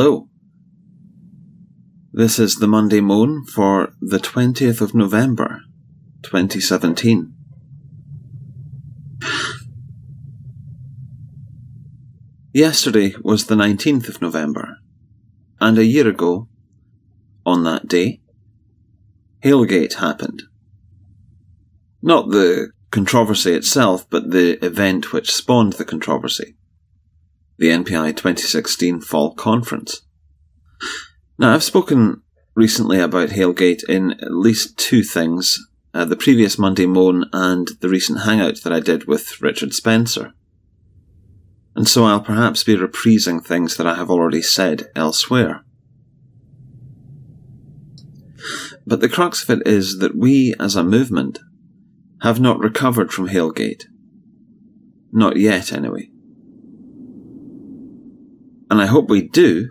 Hello. This is the Monday Moan for the 20th of November, 2017. Yesterday was the 19th of November, and a year ago, on that day, Hailgate happened. Not the controversy itself, but the event which spawned the controversy. The NPI 2016 Fall Conference. Now, I've spoken recently about Hailgate in at least two things uh, the previous Monday Moan and the recent hangout that I did with Richard Spencer. And so I'll perhaps be reprising things that I have already said elsewhere. But the crux of it is that we, as a movement, have not recovered from Hailgate. Not yet, anyway. And I hope we do,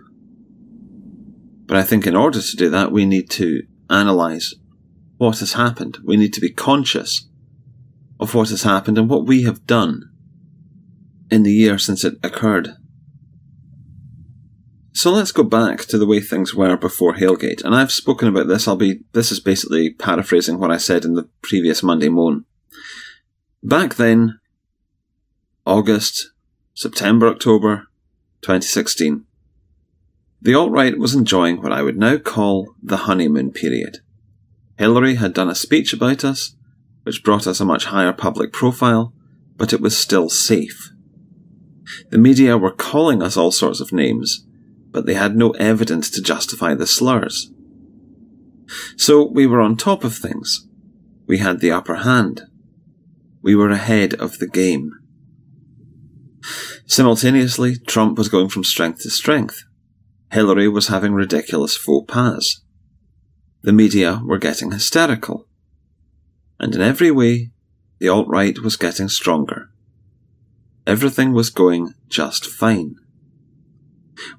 but I think in order to do that, we need to analyse what has happened. We need to be conscious of what has happened and what we have done in the year since it occurred. So let's go back to the way things were before Hailgate. And I've spoken about this. I'll be, this is basically paraphrasing what I said in the previous Monday Moan. Back then, August, September, October 2016, the alt-right was enjoying what I would now call the honeymoon period. Hillary had done a speech about us, which brought us a much higher public profile, but it was still safe. The media were calling us all sorts of names, but they had no evidence to justify the slurs. So we were on top of things. We had the upper hand. We were ahead of the game. Simultaneously, Trump was going from strength to strength. Hillary was having ridiculous faux pas. The media were getting hysterical. And in every way, the alt-right was getting stronger. Everything was going just fine.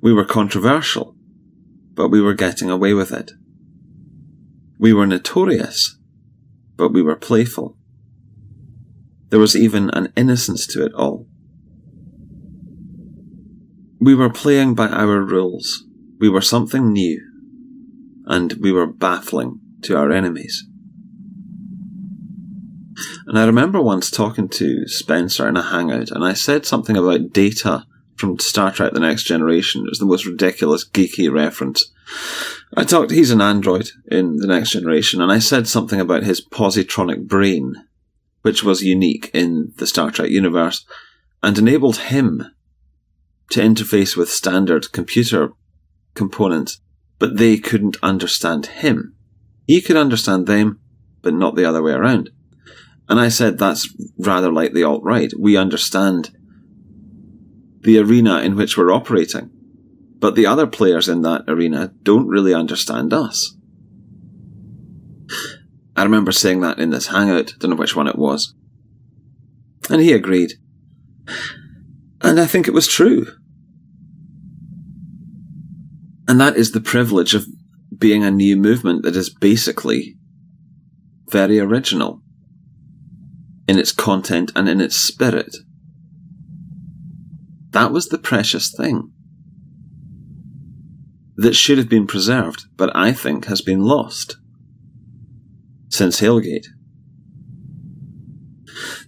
We were controversial, but we were getting away with it. We were notorious, but we were playful. There was even an innocence to it all. We were playing by our rules. We were something new. And we were baffling to our enemies. And I remember once talking to Spencer in a hangout, and I said something about Data from Star Trek The Next Generation. It was the most ridiculous, geeky reference. I talked, he's an android in The Next Generation, and I said something about his positronic brain, which was unique in the Star Trek universe, and enabled him to interface with standard computer components, but they couldn't understand him. He could understand them, but not the other way around. And I said that's rather like the alt right. We understand the arena in which we're operating. But the other players in that arena don't really understand us. I remember saying that in this hangout, don't know which one it was. And he agreed. And I think it was true. And that is the privilege of being a new movement that is basically very original in its content and in its spirit. That was the precious thing that should have been preserved, but I think has been lost since Hailgate.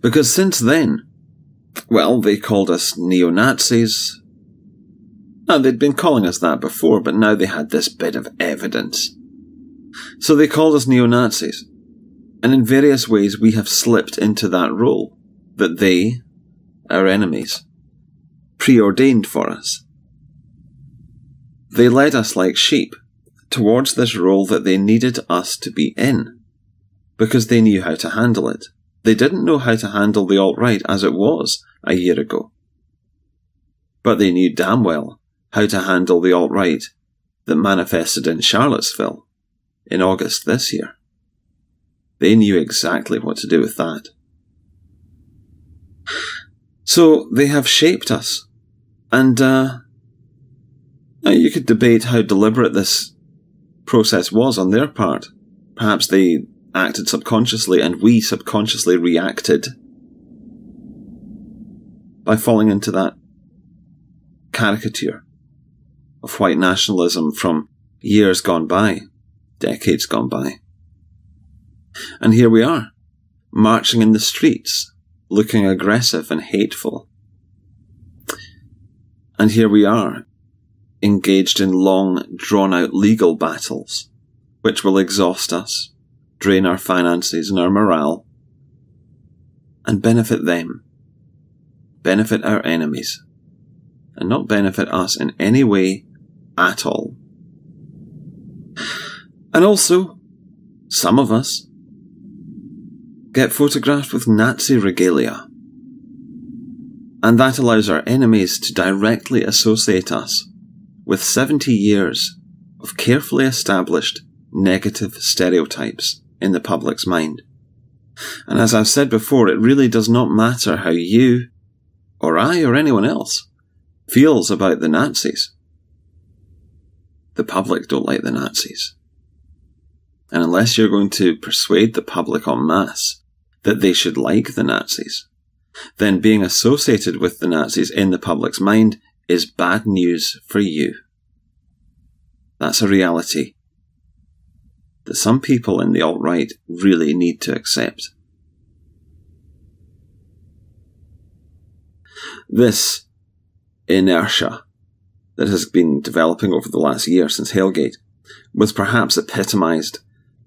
Because since then, well, they called us neo Nazis. And they'd been calling us that before, but now they had this bit of evidence. So they called us neo Nazis. And in various ways, we have slipped into that role that they, our enemies, preordained for us. They led us like sheep towards this role that they needed us to be in, because they knew how to handle it. They didn't know how to handle the alt-right as it was a year ago. But they knew damn well how to handle the alt-right that manifested in Charlottesville in August this year. They knew exactly what to do with that. So they have shaped us and uh, you could debate how deliberate this process was on their part. Perhaps they acted subconsciously and we subconsciously reacted by falling into that caricature. of white nationalism from years gone by, decades gone by. And here we are, marching in the streets, looking aggressive and hateful. And here we are, engaged in long, drawn out legal battles, which will exhaust us, drain our finances and our morale, and benefit them, benefit our enemies, and not benefit us in any way at all. And also, some of us get photographed with Nazi regalia. And that allows our enemies to directly associate us with 70 years of carefully established negative stereotypes in the public's mind. And as I've said before, it really does not matter how you, or I, or anyone else feels about the Nazis. The public don't like the Nazis. And unless you're going to persuade the public en masse that they should like the Nazis, then being associated with the Nazis in the public's mind is bad news for you. That's a reality that some people in the alt right really need to accept. This inertia that has been developing over the last year since Hailgate was perhaps epitomised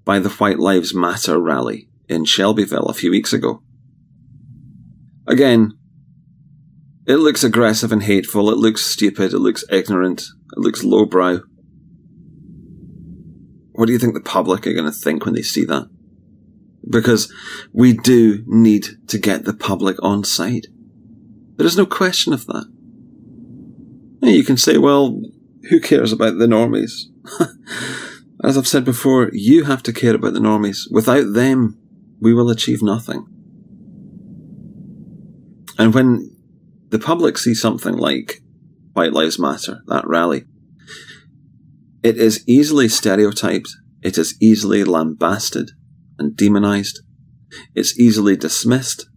by the White Lives Matter rally in Shelbyville a few weeks ago. Again, it looks aggressive and hateful, it looks stupid, it looks ignorant, it looks lowbrow. What do you think the public are going to think when they see that? Because we do need to get the public on side. There is no question of that. You can say, well, who cares about the normies? As I've said before, you have to care about the normies. Without them, we will achieve nothing. And when the public see something like White Lives Matter, that rally, it is easily stereotyped, it is easily lambasted and demonized, it's easily dismissed,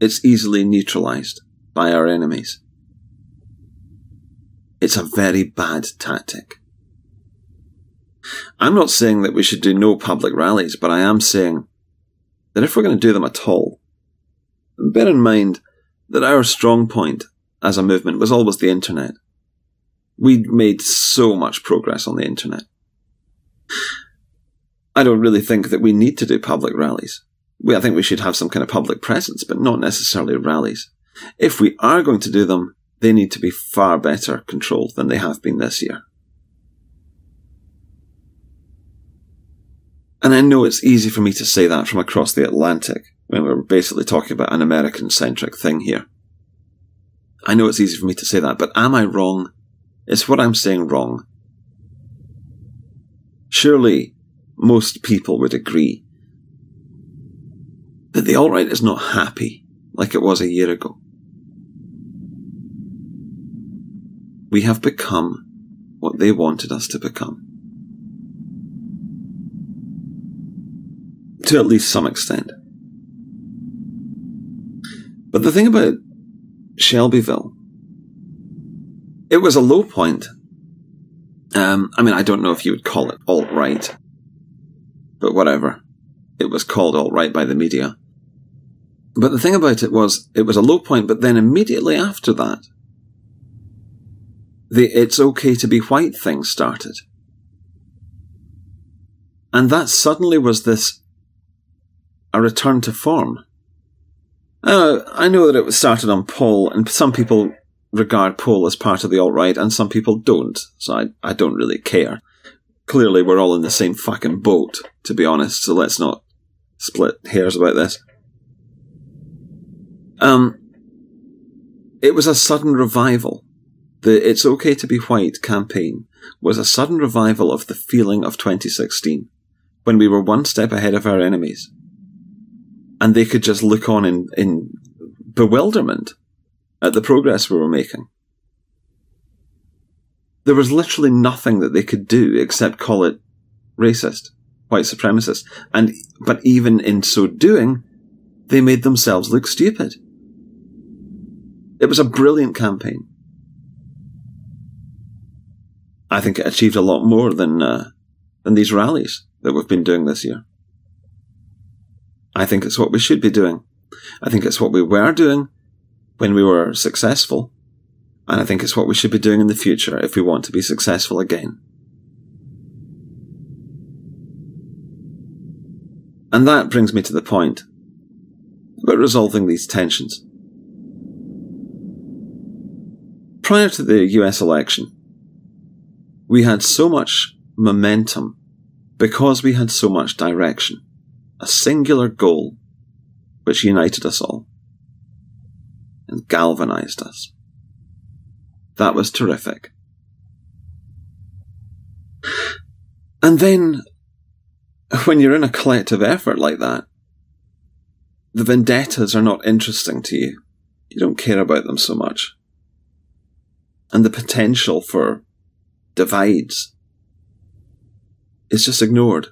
it's easily neutralized by our enemies. It's a very bad tactic. I'm not saying that we should do no public rallies, but I am saying that if we're going to do them at all, bear in mind that our strong point as a movement was always the internet we made so much progress on the internet. I don't really think that we need to do public rallies. We, I think we should have some kind of public presence, but not necessarily rallies. If we are going to do them, they need to be far better controlled than they have been this year. And I know it's easy for me to say that from across the Atlantic when we're basically talking about an American centric thing here. I know it's easy for me to say that, but am I wrong is what I'm saying wrong? Surely most people would agree that the alt right is not happy like it was a year ago. We have become what they wanted us to become. To at least some extent. But the thing about Shelbyville it was a low point. Um, I mean, I don't know if you would call it alt right, but whatever. It was called alt right by the media. But the thing about it was, it was a low point, but then immediately after that, the it's okay to be white thing started. And that suddenly was this a return to form. Uh, I know that it was started on pol, and some people regard pol as part of the alt right, and some people don't. So I, I don't really care. Clearly, we're all in the same fucking boat, to be honest. So let's not split hairs about this. Um, it was a sudden revival. The "It's Okay to Be White" campaign was a sudden revival of the feeling of 2016, when we were one step ahead of our enemies, and they could just look on in in bewilderment at the progress we were making. There was literally nothing that they could do except call it racist, white supremacist, and but even in so doing, they made themselves look stupid. It was a brilliant campaign. I think it achieved a lot more than uh, than these rallies that we've been doing this year. I think it's what we should be doing. I think it's what we were doing when we were successful, and I think it's what we should be doing in the future if we want to be successful again. And that brings me to the point about resolving these tensions. Prior to the US election, we had so much momentum because we had so much direction, a singular goal which united us all and galvanized us. That was terrific. And then, when you're in a collective effort like that, the vendettas are not interesting to you. You don't care about them so much. And the potential for divides is just ignored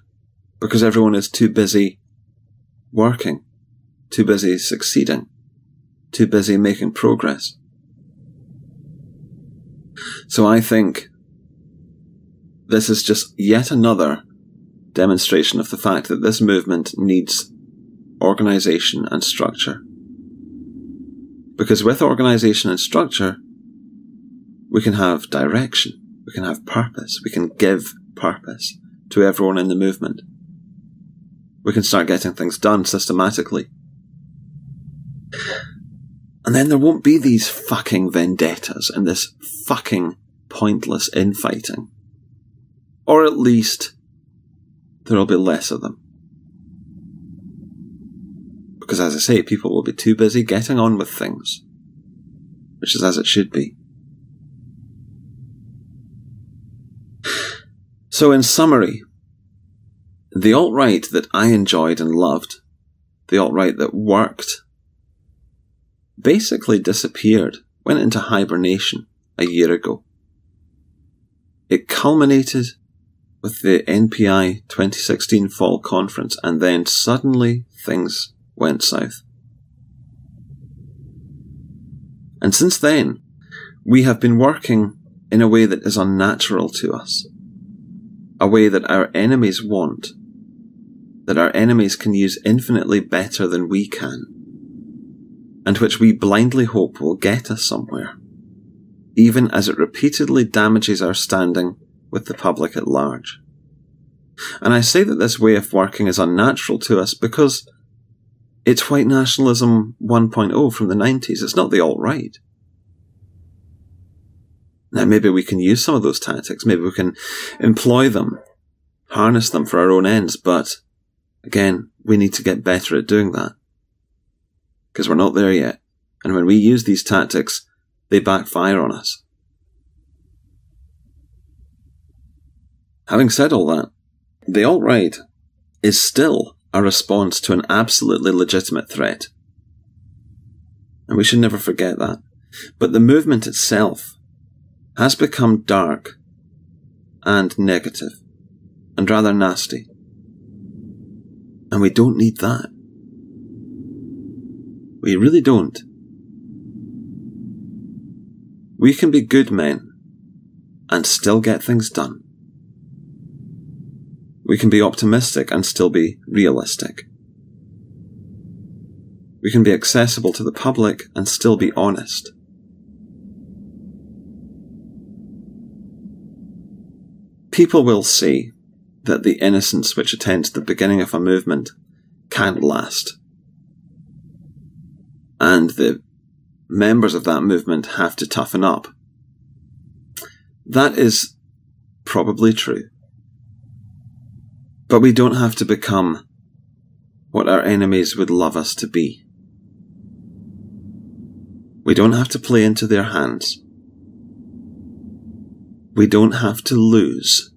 because everyone is too busy working, too busy succeeding, too busy making progress. So I think this is just yet another demonstration of the fact that this movement needs organization and structure. Because with organization and structure, we can have direction, we can have purpose, we can give purpose to everyone in the movement. We can start getting things done systematically. And then there won't be these fucking vendettas and this fucking pointless infighting. Or at least, there'll be less of them. Because as I say, people will be too busy getting on with things. Which is as it should be. So, in summary, the alt right that I enjoyed and loved, the alt right that worked, basically disappeared, went into hibernation a year ago. It culminated with the NPI 2016 Fall Conference, and then suddenly things went south. And since then, we have been working in a way that is unnatural to us a way that our enemies want, that our enemies can use infinitely better than we can, and which we blindly hope will get us somewhere, even as it repeatedly damages our standing with the public at large. And I say that this way of working is unnatural to us because it's white nationalism 1.0 from the 90s. It's not the alt right. Now, maybe we can use some of those tactics. Maybe we can employ them, harness them for our own ends. But again, we need to get better at doing that because we're not there yet. And when we use these tactics, they backfire on us. Having said all that, the alt right is still a response to an absolutely legitimate threat. And we should never forget that. But the movement itself has become dark and negative and rather nasty. And we don't need that. We really don't. We can be good men and still get things done. We can be optimistic and still be realistic. We can be accessible to the public and still be honest. people will see that the innocence which attends the beginning of a movement can't last. And the members of that movement have to toughen up. That is probably true. But we don't have to become what our enemies would love us to be. We don't have to play into their hands. We don't have to lose.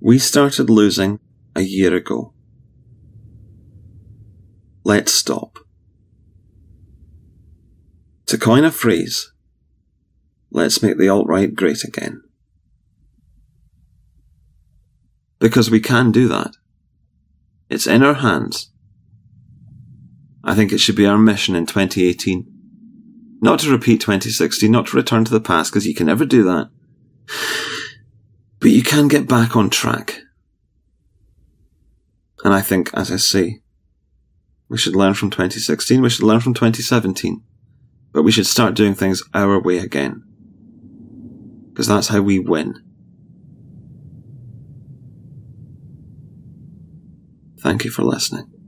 We started losing a year ago. Let's stop. To coin a phrase, let's make the alt right great again. Because we can do that. It's in our hands. I think it should be our mission in 2018 Not to repeat 2016, not to return to the past, because you can never do that. But you can get back on track. And I think, as I say, we should learn from 2016, we should learn from 2017. But we should start doing things our way again. Because that's how we win. Thank you for listening.